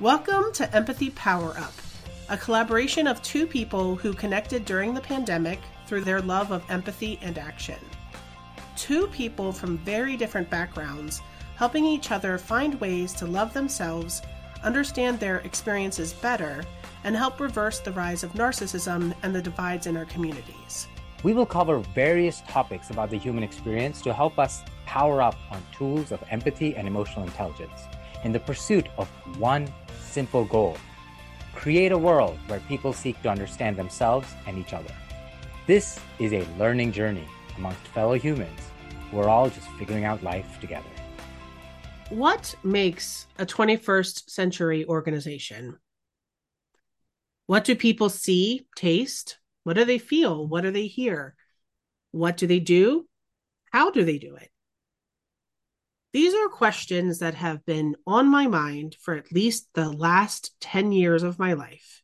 Welcome to Empathy Power Up, a collaboration of two people who connected during the pandemic through their love of empathy and action. Two people from very different backgrounds helping each other find ways to love themselves, understand their experiences better, and help reverse the rise of narcissism and the divides in our communities. We will cover various topics about the human experience to help us power up on tools of empathy and emotional intelligence in the pursuit of one simple goal create a world where people seek to understand themselves and each other. This is a learning journey amongst fellow humans. We're all just figuring out life together. What makes a 21st century organization? What do people see, taste? What do they feel? What do they hear? What do they do? How do they do it? These are questions that have been on my mind for at least the last 10 years of my life.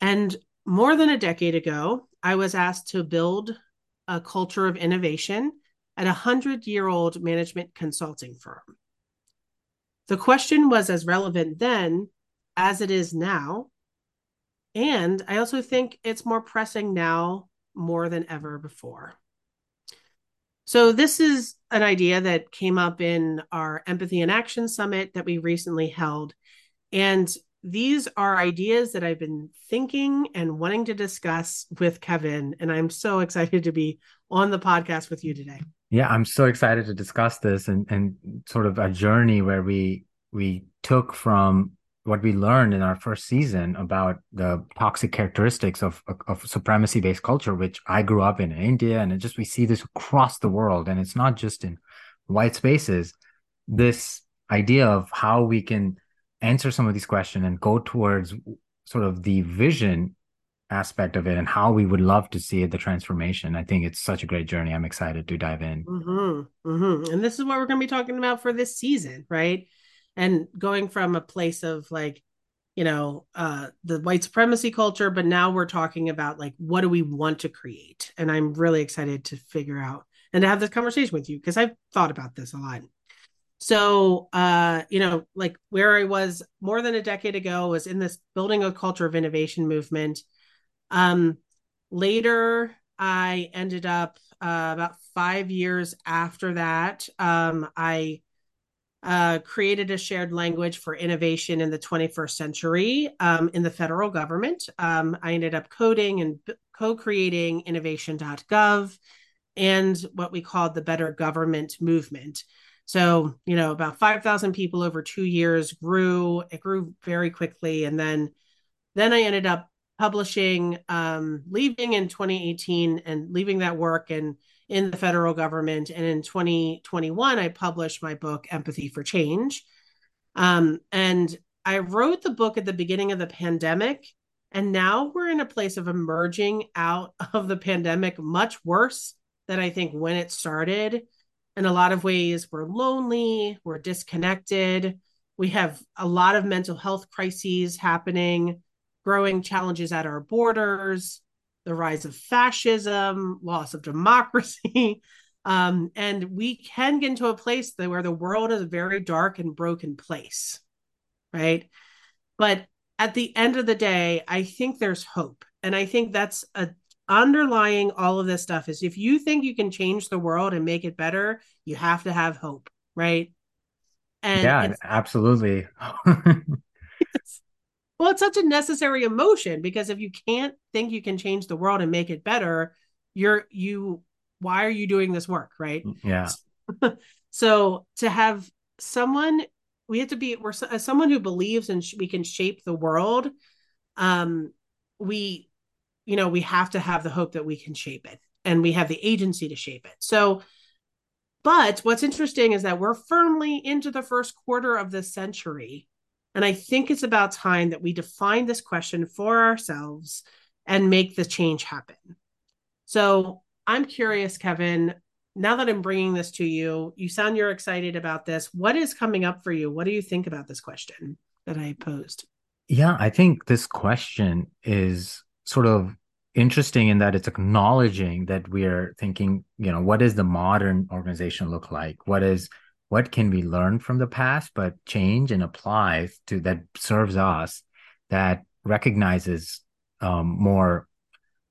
And more than a decade ago, I was asked to build a culture of innovation at a 100 year old management consulting firm. The question was as relevant then as it is now. And I also think it's more pressing now more than ever before. So, this is an idea that came up in our Empathy and Action Summit that we recently held. And these are ideas that I've been thinking and wanting to discuss with Kevin. And I'm so excited to be on the podcast with you today. Yeah, I'm so excited to discuss this and, and sort of a journey where we we took from what we learned in our first season about the toxic characteristics of, of supremacy based culture, which I grew up in in India. And it just, we see this across the world. And it's not just in white spaces. This idea of how we can answer some of these questions and go towards sort of the vision aspect of it and how we would love to see the transformation. I think it's such a great journey. I'm excited to dive in. Mm-hmm, mm-hmm. And this is what we're going to be talking about for this season, right? And going from a place of like you know uh the white supremacy culture but now we're talking about like what do we want to create? And i'm really excited to figure out and to have this conversation with you because i've thought about this a lot. So uh you know like where i was more than a decade ago was in this building a culture of innovation movement. Um later i ended up uh, about five years after that um i uh, created a shared language for innovation in the 21st century um, in the federal government. Um, I ended up coding and co creating innovation.gov and what we called the Better Government Movement. So, you know, about 5,000 people over two years grew, it grew very quickly. And then, then I ended up publishing, um, leaving in 2018 and leaving that work and in the federal government. And in 2021, I published my book, Empathy for Change. Um, and I wrote the book at the beginning of the pandemic. And now we're in a place of emerging out of the pandemic much worse than I think when it started. In a lot of ways, we're lonely, we're disconnected, we have a lot of mental health crises happening, growing challenges at our borders the rise of fascism, loss of democracy. Um, and we can get into a place that, where the world is a very dark and broken place, right? But at the end of the day, I think there's hope. And I think that's a underlying all of this stuff is if you think you can change the world and make it better, you have to have hope, right? And yeah, absolutely. Well, it's such a necessary emotion because if you can't think you can change the world and make it better, you're you why are you doing this work, right? Mm, yeah. so to have someone we have to be we're as someone who believes and we can shape the world um we you know we have to have the hope that we can shape it and we have the agency to shape it so but what's interesting is that we're firmly into the first quarter of this century and I think it's about time that we define this question for ourselves and make the change happen. So I'm curious, Kevin, now that I'm bringing this to you, you sound you're excited about this. What is coming up for you? What do you think about this question that I posed? Yeah, I think this question is sort of interesting in that it's acknowledging that we're thinking, you know, what does the modern organization look like? What is what can we learn from the past, but change and apply to that serves us, that recognizes um, more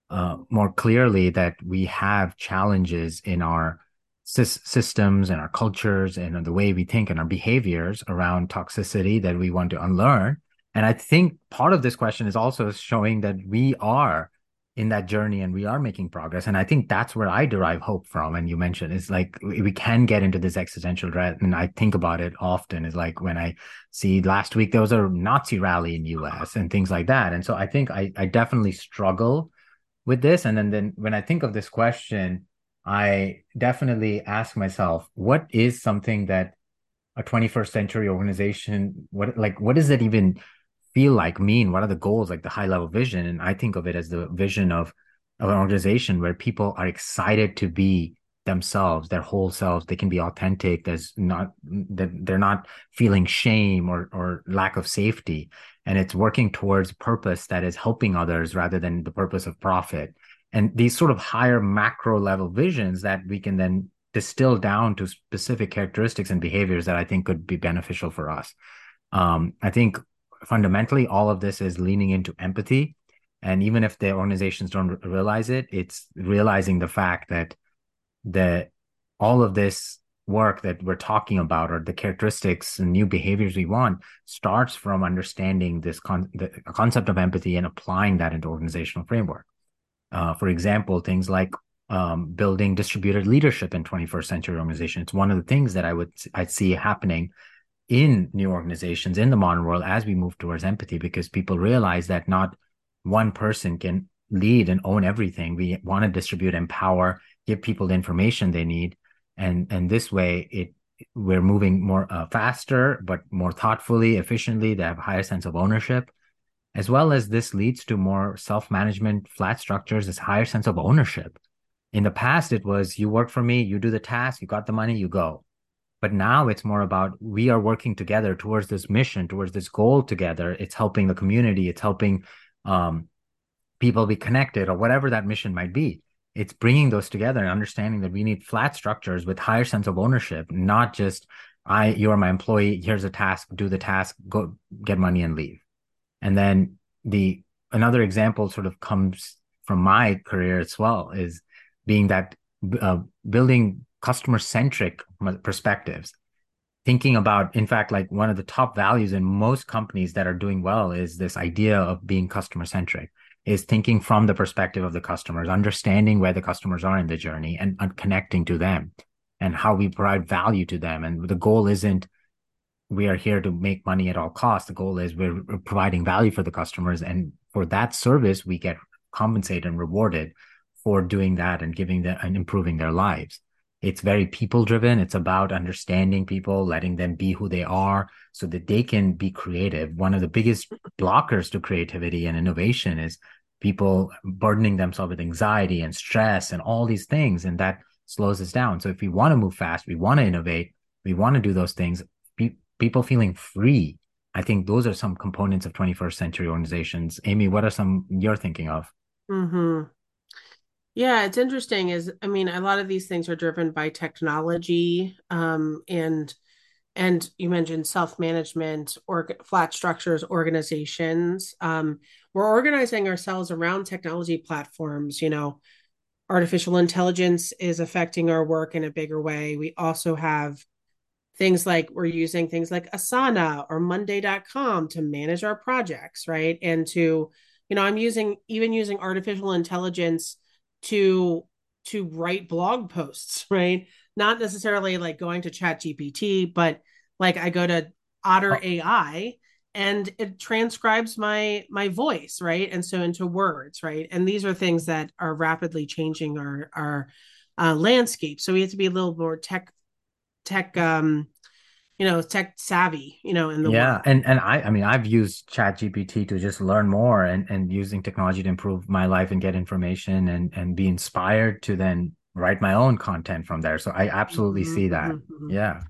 uh, more clearly that we have challenges in our sy- systems and our cultures and the way we think and our behaviors around toxicity that we want to unlearn. And I think part of this question is also showing that we are in that journey and we are making progress. And i think that's where i derive hope from. And you mentioned it's like we can get into this existential dread. And i think about it often. Is like when i see last week there was a nazi rally in us and things like that. And so i think i, I definitely struggle with this. And then, then when i think of this question i definitely ask myself what is something that a 21st century organization what like what does it even feel like mean what are the goals like the high level vision. And i think of it as the vision of, of an organization where people are excited to be themselves their whole selves. They can be authentic. There's not that they're not feeling shame or or lack of safety. And it's working towards purpose that is helping others rather than the purpose of profit. And these sort of higher macro level visions that we can then distill down to specific characteristics and behaviors that i think could be beneficial for us. Um, i think fundamentally all of this is leaning into empathy. And even if the organizations don't realize it it's realizing the fact that the all of this work that we're talking about or the characteristics and new behaviors we want starts from understanding this con- the concept of empathy and applying that into organizational framework. Uh, for example things like um, building distributed leadership in 21st century organization. It's one of the things that i would i see happening in new organizations in the modern world as we move towards empathy because people realize that not one person can lead and own everything. We want to distribute empower give people the information they need. And and this way it we're moving more uh, faster but more thoughtfully efficiently they have a higher sense of ownership. As well as this leads to more self-management flat structures this higher sense of ownership. In the past it was you work for me you do the task you got the money you go but now it's more about we are working together towards this mission towards this goal together. It's helping the community. It's helping um, people be connected or whatever that mission might be. It's bringing those together and understanding that we need flat structures with higher sense of ownership not just i you're my employee here's a task do the task go get money and leave. And then the another example sort of comes from my career as well is being that uh, building customer centric perspectives. Thinking about in fact like one of the top values in most companies that are doing well is this idea of being customer centric is thinking from the perspective of the customers understanding where the customers are in the journey and, and connecting to them and how we provide value to them. And the goal isn't we are here to make money at all costs. The goal is we're providing value for the customers. And for that service we get compensated and rewarded for doing that and giving them and improving their lives it's very people driven. It's about understanding people, letting them be who they are so that they can be creative. One of the biggest blockers to creativity and innovation is people burdening themselves with anxiety and stress and all these things. And that slows us down. So if we want to move fast, we want to innovate, we want to do those things, pe- people feeling free. I think those are some components of 21st century organizations. Amy, what are some you're thinking of? Mm-hmm. Yeah, it's interesting. Is I mean, a lot of these things are driven by technology, um, and and you mentioned self management or flat structures, organizations. Um, we're organizing ourselves around technology platforms. You know, artificial intelligence is affecting our work in a bigger way. We also have things like we're using things like Asana or Monday.com to manage our projects, right? And to, you know, I'm using even using artificial intelligence to to write blog posts, right? Not necessarily like going to chat GPT, but like I go to Otter oh. AI and it transcribes my my voice, right? And so into words, right? And these are things that are rapidly changing our our uh, landscape. So we have to be a little more tech tech um you know tech savvy you know in the yeah world. and and i i mean i've used chat gpt to just learn more and and using technology to improve my life and get information and and be inspired to then write my own content from there so i absolutely mm-hmm, see that mm-hmm. yeah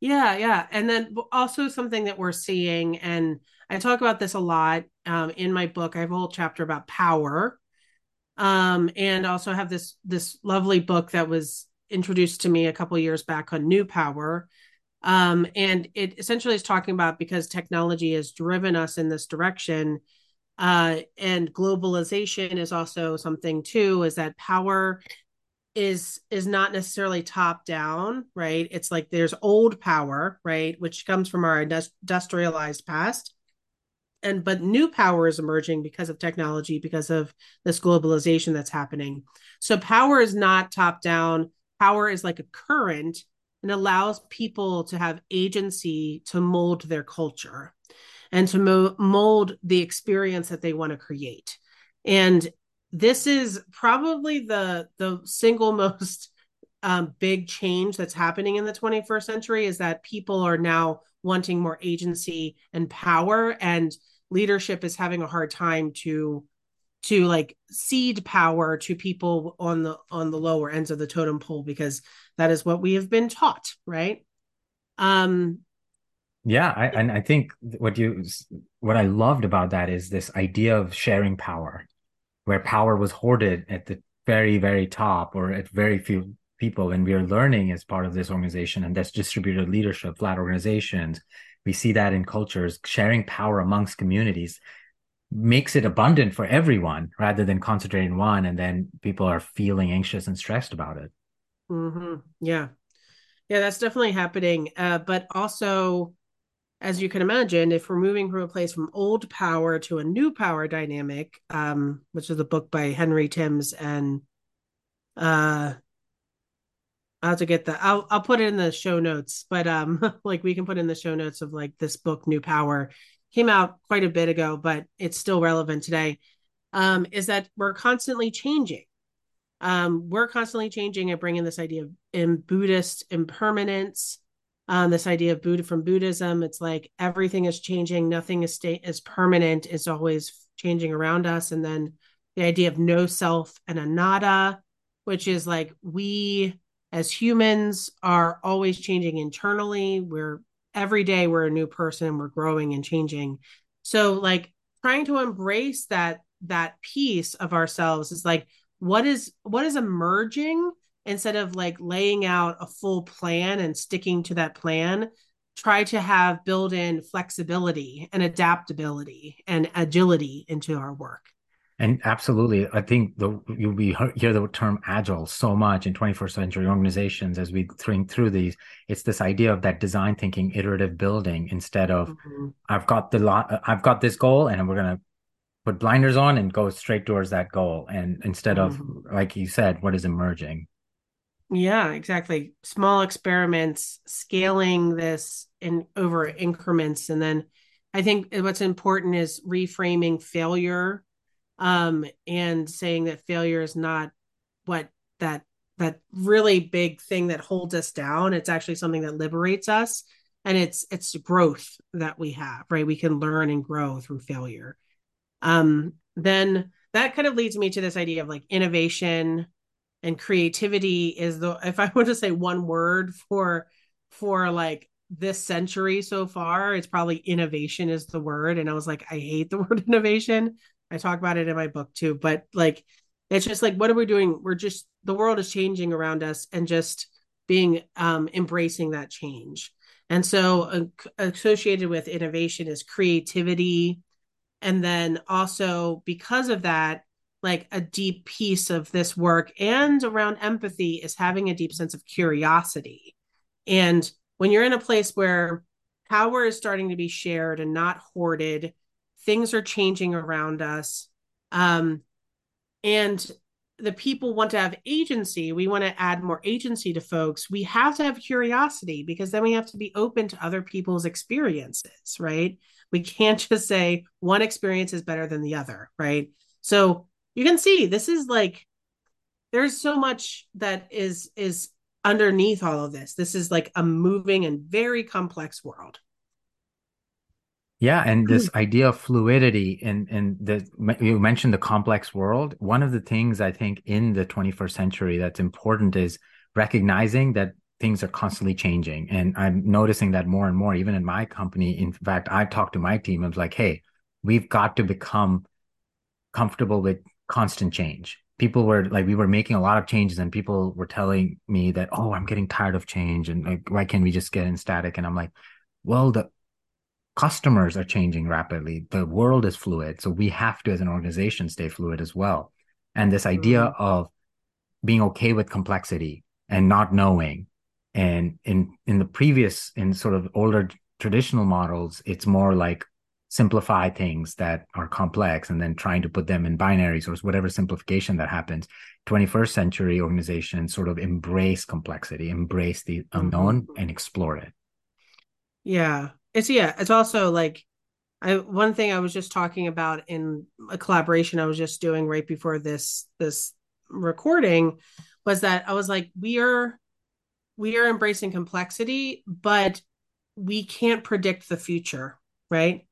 yeah yeah and then also something that we're seeing and i talk about this a lot um, in my book i have a whole chapter about power um, and also have this this lovely book that was introduced to me a couple years back on new power Um, and it essentially is talking about because technology has driven us in this direction. Uh, and globalization is also something too, is that power is is not necessarily top down right? It's like there's old power right? Which comes from our industrialized past. And but new power is emerging because of technology because of this globalization that's happening. So power is not top down. Power is like a current and allows people to have agency to mold their culture and to mo- mold the experience that they want to create. And this is probably the the single most um, big change that's happening in the 21st century is that people are now wanting more agency and power and leadership is having a hard time to to like cede power to people on the on the lower ends of the totem pole because that is what we have been taught right um yeah I, and i think what you what i loved about that is this idea of sharing power where power was hoarded at the very, very top or at very few people. And we are learning as part of this organization, and that's distributed leadership, flat organizations. We see that in cultures, sharing power amongst communities makes it abundant for everyone rather than concentrating one and then people are feeling anxious and stressed about it. Mm-hmm. Yeah. Yeah, that's definitely happening. Uh, but also, as you can imagine, if we're moving from a place from old power to a new power dynamic, um, which is a book by Henry Timms and uh I'll have to get that. I'll I'll put it in the show notes, but um like we can put in the show notes of like this book, New Power, came out quite a bit ago, but it's still relevant today. Um, is that we're constantly changing. Um, we're constantly changing and bringing this idea of in Buddhist impermanence, um, this idea of Buddha from Buddhism. It's like everything is changing, nothing is state is permanent. It's always changing around us. And then the idea of no self and anatta, which is like we as humans are always changing internally. We're every day we're a new person, we're growing and changing. So like trying to embrace that that piece of ourselves is like what is what is emerging instead of like laying out a full plan and sticking to that plan try to have build in flexibility and adaptability and agility into our work and absolutely i think the you'll be hear the term agile so much in 21st century organizations as we think through these it's this idea of that design thinking iterative building instead of mm-hmm. i've got the lot i've got this goal and we're going to put blinders on and go straight towards that goal and instead mm-hmm. of like you said what is emerging yeah, exactly. Small experiments, scaling this in over increments. And then I think what's important is reframing failure um, and saying that failure is not what that that really big thing that holds us down. It's actually something that liberates us. And it's it's growth that we have, right? We can learn and grow through failure. Um, then that kind of leads me to this idea of like innovation and creativity is the if i were to say one word for for like this century so far it's probably innovation is the word. And i was like i hate the word innovation. I talk about it in my book too but like it's just like what are we doing? We're just the world is changing around us and just being um embracing that change. And so uh, associated with innovation is creativity and then also because of that like a deep piece of this work and around empathy is having a deep sense of curiosity. And when you're in a place where power is starting to be shared and not hoarded, things are changing around us. Um, and the people want to have agency. We want to add more agency to folks. We have to have curiosity because then we have to be open to other people's experiences, right? We can't just say one experience is better than the other, right? So you can see this is like there's so much that is is underneath all of this. This is like a moving and very complex world. Yeah and hmm. this idea of fluidity and and the you mentioned the complex world. One of the things i think in the 21st century that's important is recognizing that things are constantly changing. And i'm noticing that more and more even in my company. In fact i've talked to my team of like hey we've got to become comfortable with constant change. People were like we were making a lot of changes and people were telling me that oh i'm getting tired of change and like why can't we just get in static? And i'm like well the customers are changing rapidly. The world is fluid. So we have to as an organization stay fluid as well. And this idea mm. of being okay with complexity and not knowing and in in the previous in sort of older traditional models it's more like simplify things that are complex and then trying to put them in binaries or whatever simplification that happens. 21st century organizations sort of embrace complexity embrace the unknown mm-hmm. and explore it. Yeah. It's yeah it's also like i one thing i was just talking about in a collaboration i was just doing right before this this recording was that i was like we are we are embracing complexity but we can't predict the future right?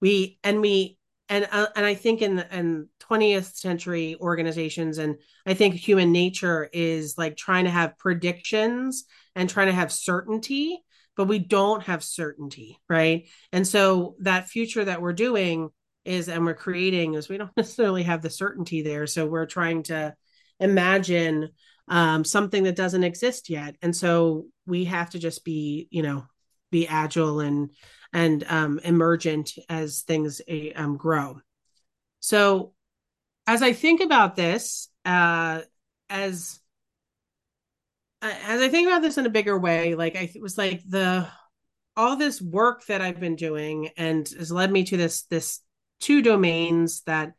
We and we and uh, and I think in in 20th century organizations and I think human nature is like trying to have predictions and trying to have certainty but we don't have certainty right? And so that future that we're doing is and we're creating is we don't necessarily have the certainty there. So we're trying to imagine um, something that doesn't exist yet and so we have to just be you know be agile and and um, emergent as things um, grow. So, as I think about this, uh, as as I think about this in a bigger way, like I it was like the all this work that I've been doing and has led me to this this two domains that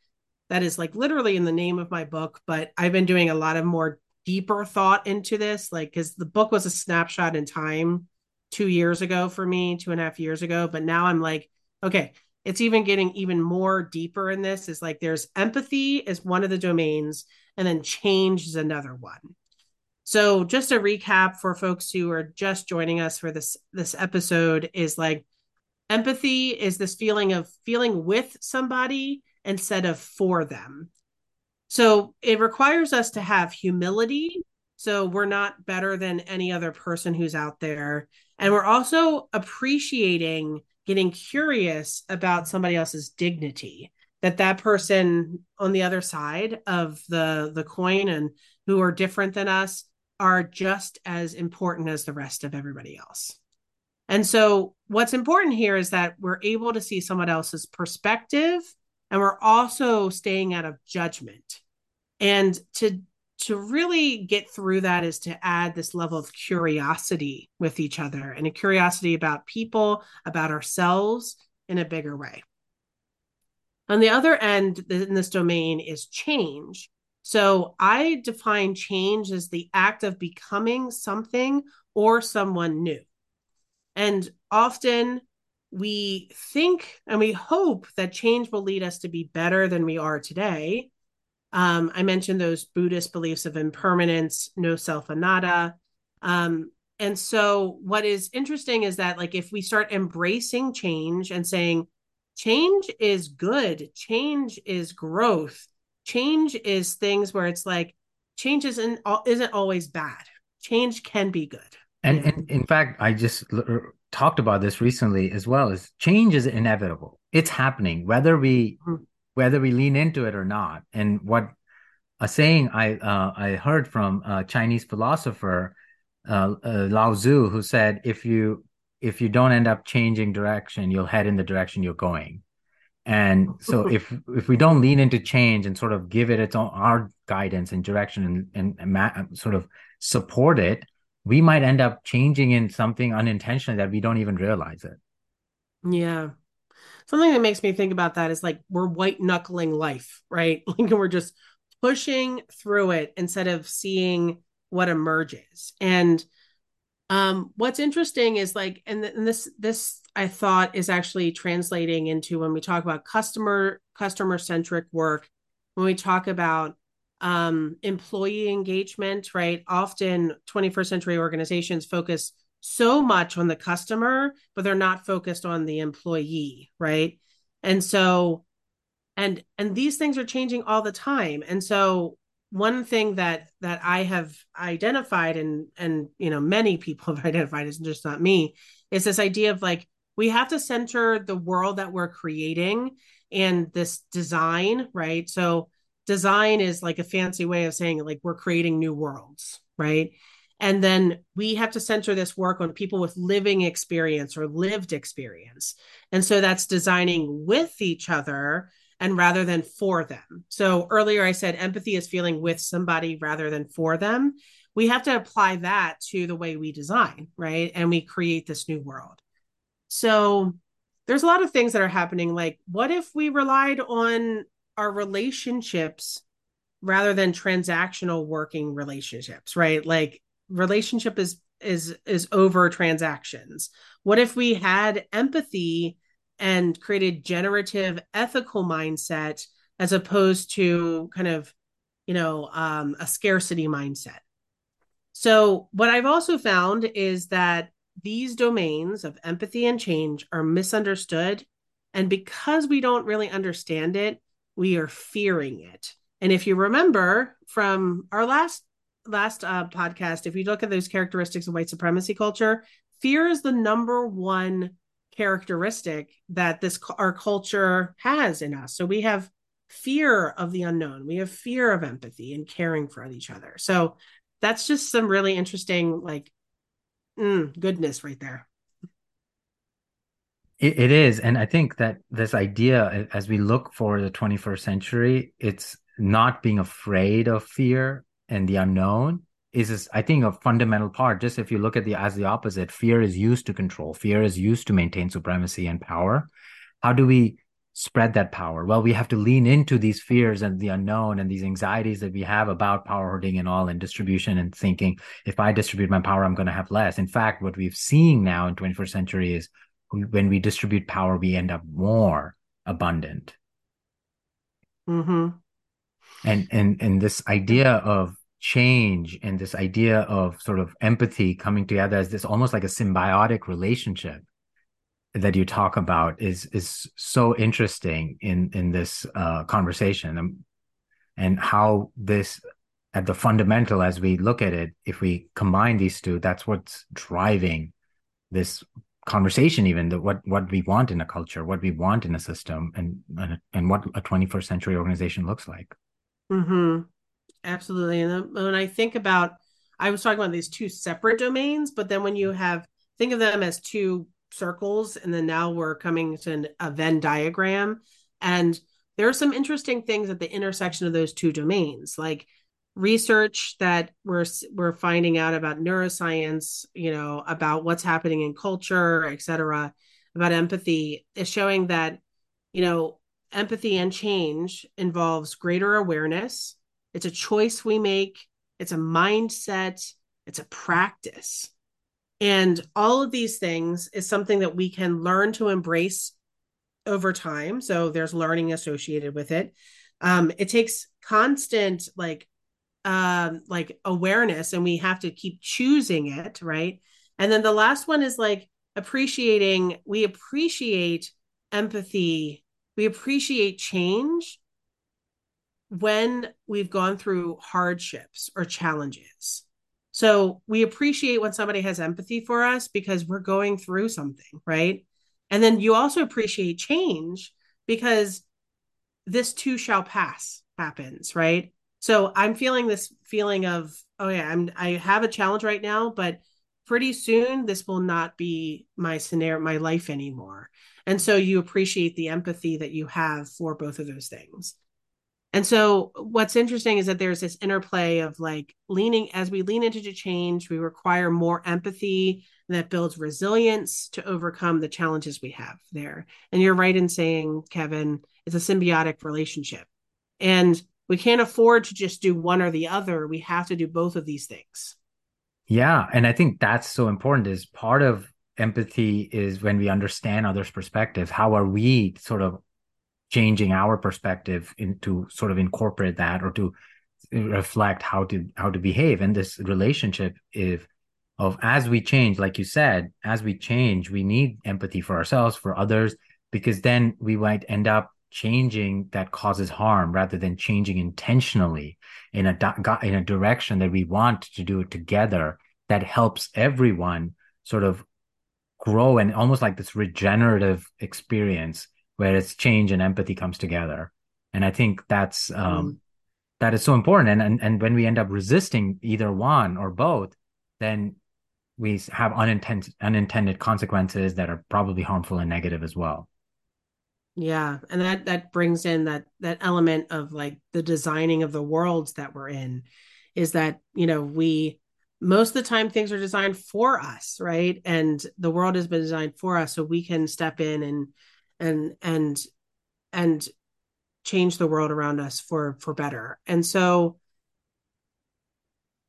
that is like literally in the name of my book, but I've been doing a lot of more deeper thought into this, like because the book was a snapshot in time two years ago for me, two and a half years ago. But now I'm like, okay, it's even getting even more deeper in this. Is like there's empathy is one of the domains, and then change is another one. So just a recap for folks who are just joining us for this this episode is like empathy is this feeling of feeling with somebody instead of for them. So it requires us to have humility. So we're not better than any other person who's out there. And we're also appreciating getting curious about somebody else's dignity that that person on the other side of the the coin and who are different than us are just as important as the rest of everybody else. And so what's important here is that we're able to see someone else's perspective and we're also staying out of judgment. And to to really get through that is to add this level of curiosity with each other and a curiosity about people, about ourselves in a bigger way. On the other end in this domain is change. So I define change as the act of becoming something or someone new. And often we think and we hope that change will lead us to be better than we are today. Um, I mentioned those Buddhist beliefs of impermanence, no self anatta. Um, and so, what is interesting is that, like, if we start embracing change and saying, change is good, change is growth, change is things where it's like, change isn't, isn't always bad. Change can be good. And, and in fact, I just talked about this recently as well. Is change is inevitable. It's happening, whether we mm-hmm whether we lean into it or not. And what a saying I uh, I heard from a Chinese philosopher uh, uh, Lao Tzu, who said, "If you if you don't end up changing direction, you'll head in the direction you're going." And so, if if we don't lean into change and sort of give it its own our guidance and direction and and, and ma- sort of support it, we might end up changing in something unintentionally that we don't even realize it. Yeah, something that makes me think about that is like we're white knuckling life, right? Like we're just pushing through it instead of seeing what emerges. And um, what's interesting is like, and, th- and this this I thought is actually translating into when we talk about customer customer centric work, when we talk about um, employee engagement, right? Often 21st century organizations focus so much on the customer, but they're not focused on the employee, right? And so and and these things are changing all the time. And so one thing that that I have identified and and you know many people have identified is just not me is this idea of like we have to center the world that we're creating and this design, right? So design is like a fancy way of saying like we're creating new worlds, right? And then we have to center this work on people with living experience or lived experience. And so that's designing with each other and rather than for them. So earlier I said empathy is feeling with somebody rather than for them. We have to apply that to the way we design, right? And we create this new world. So there's a lot of things that are happening. Like, what if we relied on our relationships rather than transactional working relationships, right? Like, relationship is is is over transactions. What if we had empathy and created generative ethical mindset as opposed to kind of you know um, a scarcity mindset so what i've also found is that these domains of empathy and change are misunderstood and because we don't really understand it we are fearing it and if you remember from our last last uh, podcast if you look at those characteristics of white supremacy culture fear is the number one characteristic that this our culture has in us. So we have fear of the unknown. We have fear of empathy and caring for each other. So that's just some really interesting like mm, goodness right there. It, it is, and I think that this idea, as we look for the 21st century, it's not being afraid of fear and the unknown, is this, I think a fundamental part. Just if you look at the as the opposite, fear is used to control, fear is used to maintain supremacy and power. How do we spread that power? Well, we have to lean into these fears and the unknown and these anxieties that we have about power hoarding and all and distribution and thinking if I distribute my power, I'm going to have less. In fact, what we've seen now in 21st century is when we distribute power, we end up more abundant. Mm-hmm. And and and this idea of change and this idea of sort of empathy coming together as this almost like a symbiotic relationship that you talk about is is so interesting in in this uh, conversation and, and how this at the fundamental as we look at it if we combine these two that's what's driving this conversation even the, what what we want in a culture what we want in a system and and, and what a 21st century organization looks like mm-hmm. Absolutely. And when I think about, I was talking about these two separate domains, but then when you have, think of them as two circles, and then now we're coming to a Venn diagram. And there are some interesting things at the intersection of those two domains, like research that we're we're finding out about neuroscience, you know, about what's happening in culture, et cetera, about empathy is showing that, you know, empathy and change involves greater awareness it's a choice we make, it's a mindset, it's a practice. And all of these things is something that we can learn to embrace over time. So there's learning associated with it. Um, it takes constant like um like awareness and we have to keep choosing it, right? And then the last one is like appreciating, we appreciate empathy, we appreciate change when we've gone through hardships or challenges. So we appreciate when somebody has empathy for us because we're going through something, right? And then you also appreciate change because this too shall pass happens, right? So I'm feeling this feeling of, oh yeah, I'm I have a challenge right now, but pretty soon this will not be my scenario, my life anymore. And so you appreciate the empathy that you have for both of those things. And so what's interesting is that there's this interplay of like leaning as we lean into the change, we require more empathy that builds resilience to overcome the challenges we have there. And you're right in saying, Kevin, it's a symbiotic relationship. And we can't afford to just do one or the other. We have to do both of these things. Yeah. And I think that's so important is part of empathy is when we understand others' perspectives, how are we sort of changing our perspective into sort of incorporate that or to reflect how to how to behave in this relationship if of as we change like you said as we change we need empathy for ourselves for others because then we might end up changing that causes harm rather than changing intentionally in a in a direction that we want to do it together that helps everyone sort of grow and almost like this regenerative experience where it's change and empathy comes together and i think that's um, mm. that is so important. And, and and when we end up resisting either one or both, then we have unintended unintended consequences that are probably harmful and negative as well. Yeah, and that that brings in that that element of like the designing of the worlds that we're in is that, you know, we most of the time things are designed for us, right? And the world has been designed for us so we can step in and and and and change the world around us for for better. And so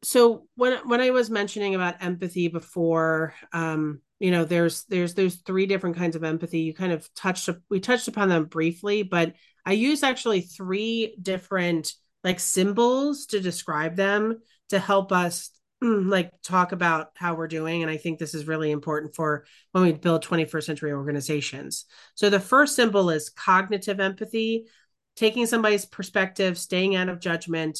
so when when I was mentioning about empathy before, um, you know, there's there's there's three different kinds of empathy. You kind of touched we touched upon them briefly, but I use actually three different like symbols to describe them to help us like talk about how we're doing and i think this is really important for when we build 21st century organizations so the first symbol is cognitive empathy taking somebody's perspective staying out of judgment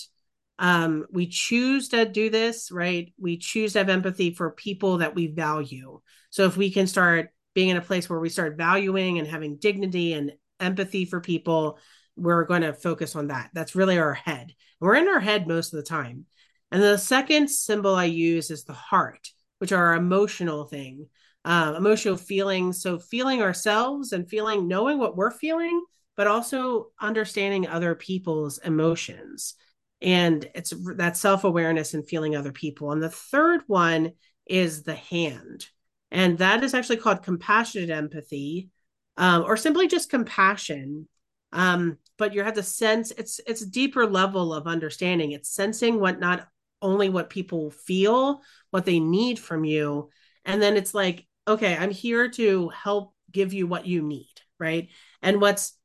um, we choose to do this right? We choose to have empathy for people that we value. So if we can start being in a place where we start valuing and having dignity and empathy for people we're going to focus on that. That's really our head. We're in our head most of the time. And the second symbol I use is the heart, which are our emotional thing, uh, emotional feelings. So feeling ourselves and feeling, knowing what we're feeling, but also understanding other people's emotions. And it's that self awareness and feeling other people. And the third one is the hand. And that is actually called compassionate empathy um, or simply just compassion. Um, but you have to sense it's it's a deeper level of understanding. It's sensing what not only what people feel, what they need from you. And then it's like, okay, I'm here to help give you what you need, right? And what's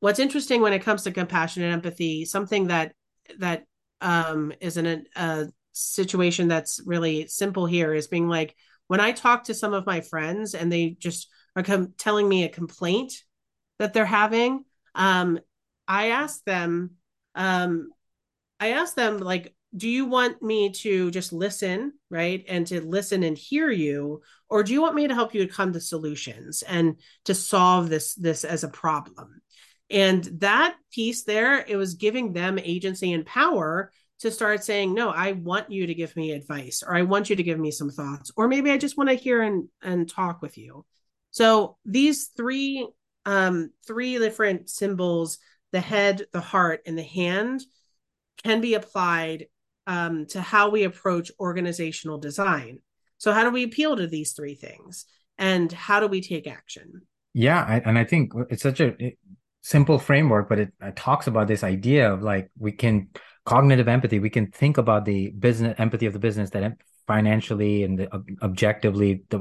what's interesting when it comes to compassion and empathy, something that that um is in a, a situation that's really simple here is being like when I talk to some of my friends and they just are com- telling me a complaint that they're having, um, I ask them, um, I ask them like, do you want me to just listen right and to listen and hear you or do you want me to help you to come to solutions and to solve this this as a problem and that piece there it was giving them agency and power to start saying no i want you to give me advice or i want you to give me some thoughts or maybe i just want to hear and and talk with you so these three um three different symbols the head the heart and the hand can be applied um, to how we approach organizational design. So, how do we appeal to these three things? And how do we take action? Yeah. I, and I think it's such a simple framework, but it, talks about this idea of like we can cognitive empathy, we can think about the business empathy of the business that financially and the, objectively the,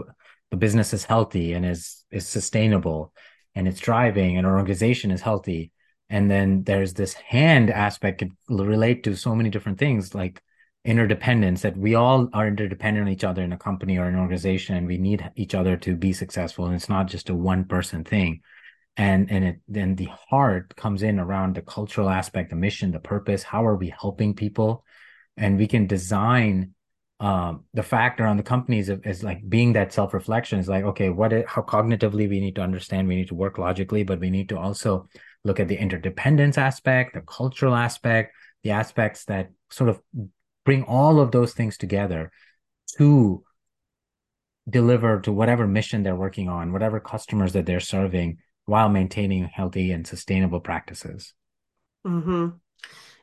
the business is healthy and is is sustainable and it's driving and our organization is healthy. And then there's this hand aspect could relate to so many different things like interdependence that we all are interdependent on each other in a company or an organization and we need each other to be successful and it's not just a one person thing and and it then the heart comes in around the cultural aspect the mission the purpose. How are we helping people? And we can design um, the factor on the companies is, is like being that self reflection is like okay what is, how cognitively we need to understand we need to work logically but we need to also look at the interdependence aspect, the cultural aspect, the aspects that sort of bring all of those things together to deliver to whatever mission they're working on, whatever customers that they're serving, while maintaining healthy and sustainable practices. Mm-hmm.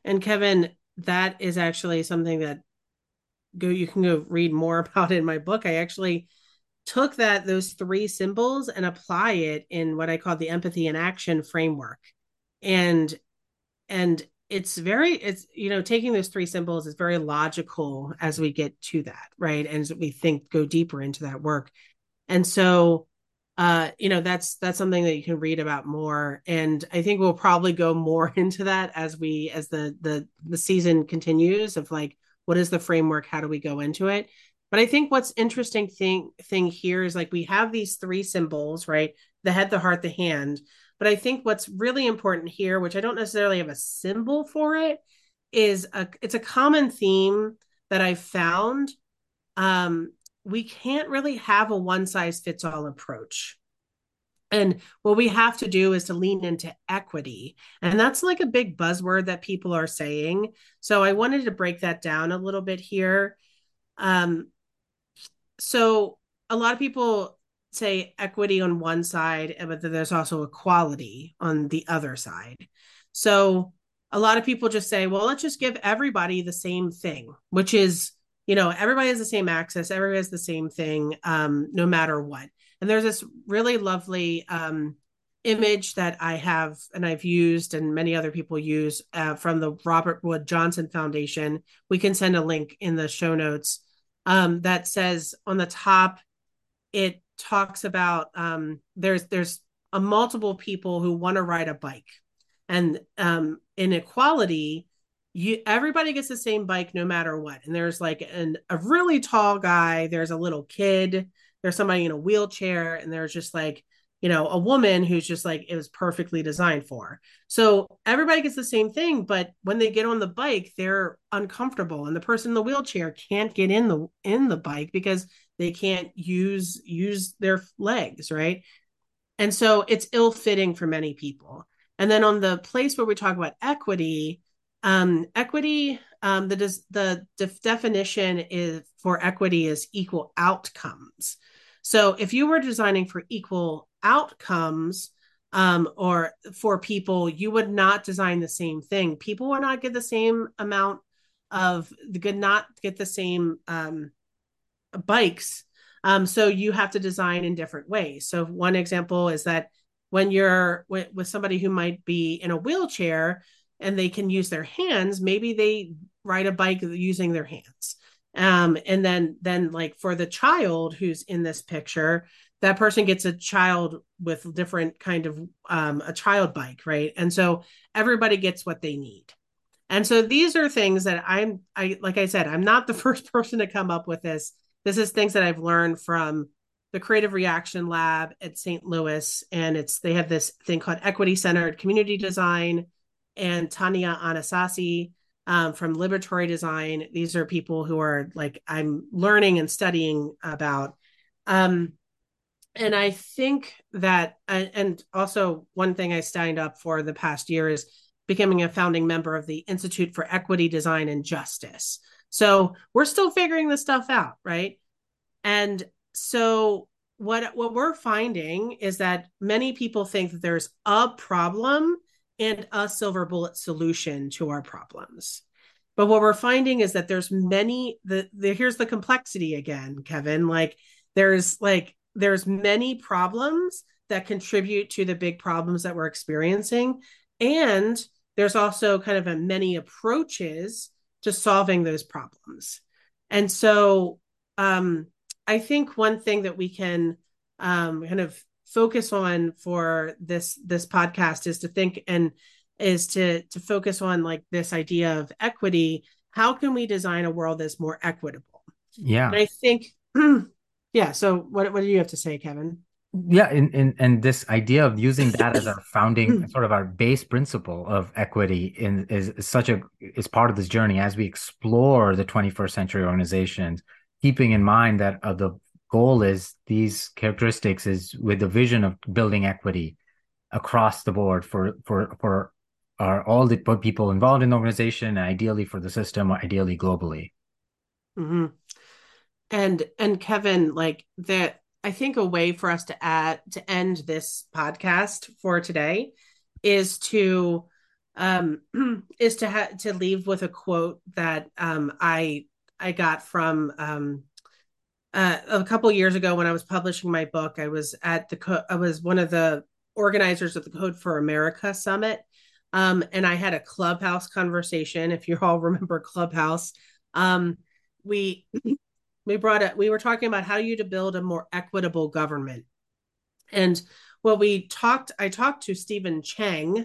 And Kevin, that is actually something that go you can go read more about in my book. I actually took that those three symbols and apply it in what I call the empathy and action framework. And and it's very it's you know taking those three symbols is very logical as we get to that, right? And as we think go deeper into that work. And so uh you know that's that's something that you can read about more and i think we'll probably go more into that as we as the the the season continues of like what is the framework how do we go into it but I think what's interesting thing thing here is like we have these three symbols, right? The head, the heart, the hand. But I think what's really important here, which I don't necessarily have a symbol for it, is a it's a common theme that I've found. Um, we can't really have a one size fits all approach. And what we have to do is to lean into equity. And that's like a big buzzword that people are saying. So I wanted to break that down a little bit here. Um, so a lot of people say equity on one side, but there's also equality on the other side. So a lot of people just say, well, let's just give everybody the same thing, which is, you know, everybody has the same access, everybody has the same thing, um, no matter what. And there's this really lovely um, image that I have and I've used and many other people use uh, from the Robert Wood Johnson Foundation. We can send a link in the show notes um, that says on the top, it talks about um, there's there's a multiple people who want to ride a bike, and um, inequality, you everybody gets the same bike no matter what. And there's like an a really tall guy, there's a little kid, there's somebody in a wheelchair, and there's just like you know a woman who's just like it was perfectly designed for. So everybody gets the same thing but when they get on the bike they're uncomfortable and the person in the wheelchair can't get in the in the bike because they can't use use their legs right? And so it's ill fitting for many people. And then on the place where we talk about equity um, equity um, the the def- definition is for equity is equal outcomes so if you were designing for equal outcomes um, or for people, you would not design the same thing. People would not get the same amount of the could not get the same um, bikes. Um, so you have to design in different ways. So one example is that when you're with, with somebody who might be in a wheelchair and they can use their hands, maybe they ride a bike using their hands. Um, and then then like for the child who's in this picture, that person gets a child with different kind of um, a child bike right? And so everybody gets what they need. And so these are things that i'm i like i said i'm not the first person to come up with this. This is things that i've learned from the creative reaction lab at st louis and it's they have this thing called equity centered community design and Tania Anaissie um, from liberatory design these are people who are like i'm learning and studying about um, and I think that, and also one thing I signed up for the past year is becoming a founding member of the Institute for Equity, Design, and Justice. So we're still figuring this stuff out, right? And so what what we're finding is that many people think that there's a problem and a silver bullet solution to our problems. But what we're finding is that there's many the, the here's the complexity again, Kevin. Like there's like there's many problems that contribute to the big problems that we're experiencing and there's also kind of a many approaches to solving those problems and so um, i think one thing that we can um, kind of focus on for this this podcast is to think and is to to focus on like this idea of equity. How can we design a world that's more equitable? Yeah. And i think yeah so what, what do you have to say kevin? Yeah and, and and this idea of using that as our founding sort of our base principle of equity in is, is such a is part of this journey as we explore the 21st century organizations keeping in mind that uh, the goal is these characteristics is with the vision of building equity across the board for for for our, all the people involved in the organization ideally for the system ideally globally. Mm-hmm. And and kevin like that i think a way for us to add to end this podcast for today is to um is to have to leave with a quote that um i i got from um uh, a couple years ago when i was publishing my book i was at the co- i was one of the organizers of the code for america summit. Um and i had a clubhouse conversation if you all remember clubhouse. Um we we brought it we were talking about how you to build a more equitable government? And what we talked i talked to stephen chang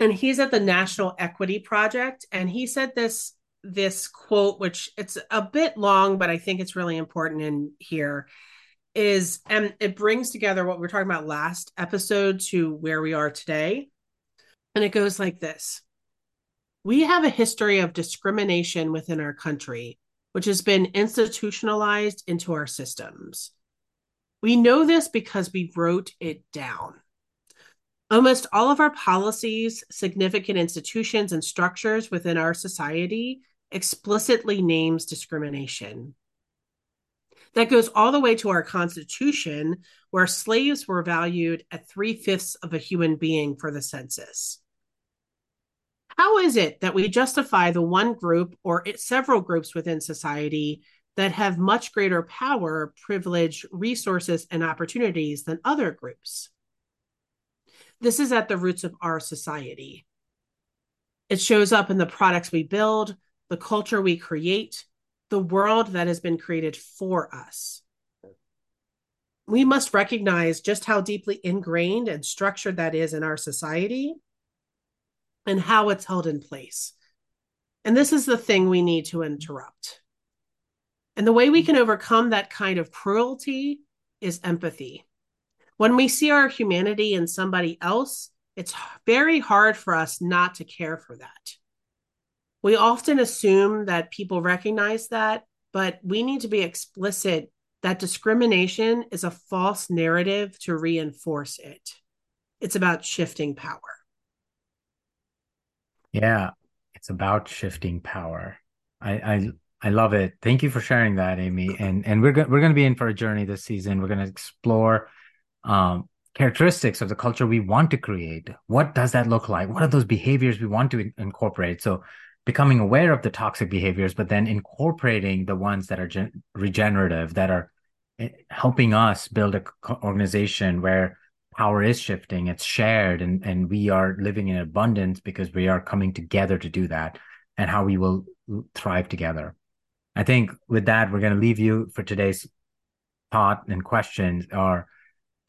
and he's at the national equity project and he said this this quote which it's a bit long but i think it's really important in here is and it brings together what we are talking about last episode to where we are today and it goes like this we have a history of discrimination within our country which has been institutionalized into our systems. We know this because we wrote it down. Almost all of our policies, significant institutions, and structures within our society explicitly names discrimination. That goes all the way to our Constitution, where slaves were valued at three fifths of a human being for the census. How is it that we justify the one group or several groups within society that have much greater power, privilege, resources, and opportunities than other groups? This is at the roots of our society. It shows up in the products we build, the culture we create, the world that has been created for us. We must recognize just how deeply ingrained and structured that is in our society and how it's held in place. And this is the thing we need to interrupt. And the way we can overcome that kind of cruelty is empathy. When we see our humanity in somebody else, it's very hard for us not to care for that. We often assume that people recognize that, but we need to be explicit that discrimination is a false narrative to reinforce it. It's about shifting power. Yeah, it's about shifting power. I I I love it. Thank you for sharing that, Amy. And and we're go- we're going to be in for a journey this season. We're going to explore um, characteristics of the culture we want to create. What does that look like? What are those behaviors we want to in- incorporate? So becoming aware of the toxic behaviors, but then incorporating the ones that are gen- regenerative, that are eh, helping us build a organization where power is shifting, it's shared, and, and we are living in abundance because we are coming together to do that, and how we will thrive together. I think with that, we're going to leave you for today's thought and questions are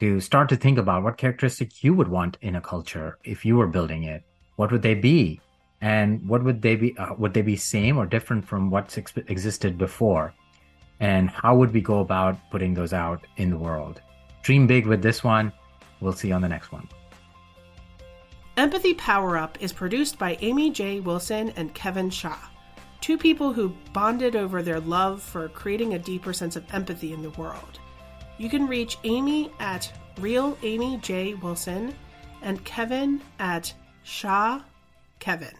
to start to think about what characteristics you would want in a culture if you were building it. What would they be? And what would they be uh, would they be same or different from what's ex- existed before? And how would we go about putting those out in the world? Dream big with this one. We'll see you on the next one. Empathy power up is produced by amy j. Wilson and kevin shaw two people who bonded over their love for creating a deeper sense of empathy in the world. You can reach amy at real amy j. Wilson and kevin at shaw kevin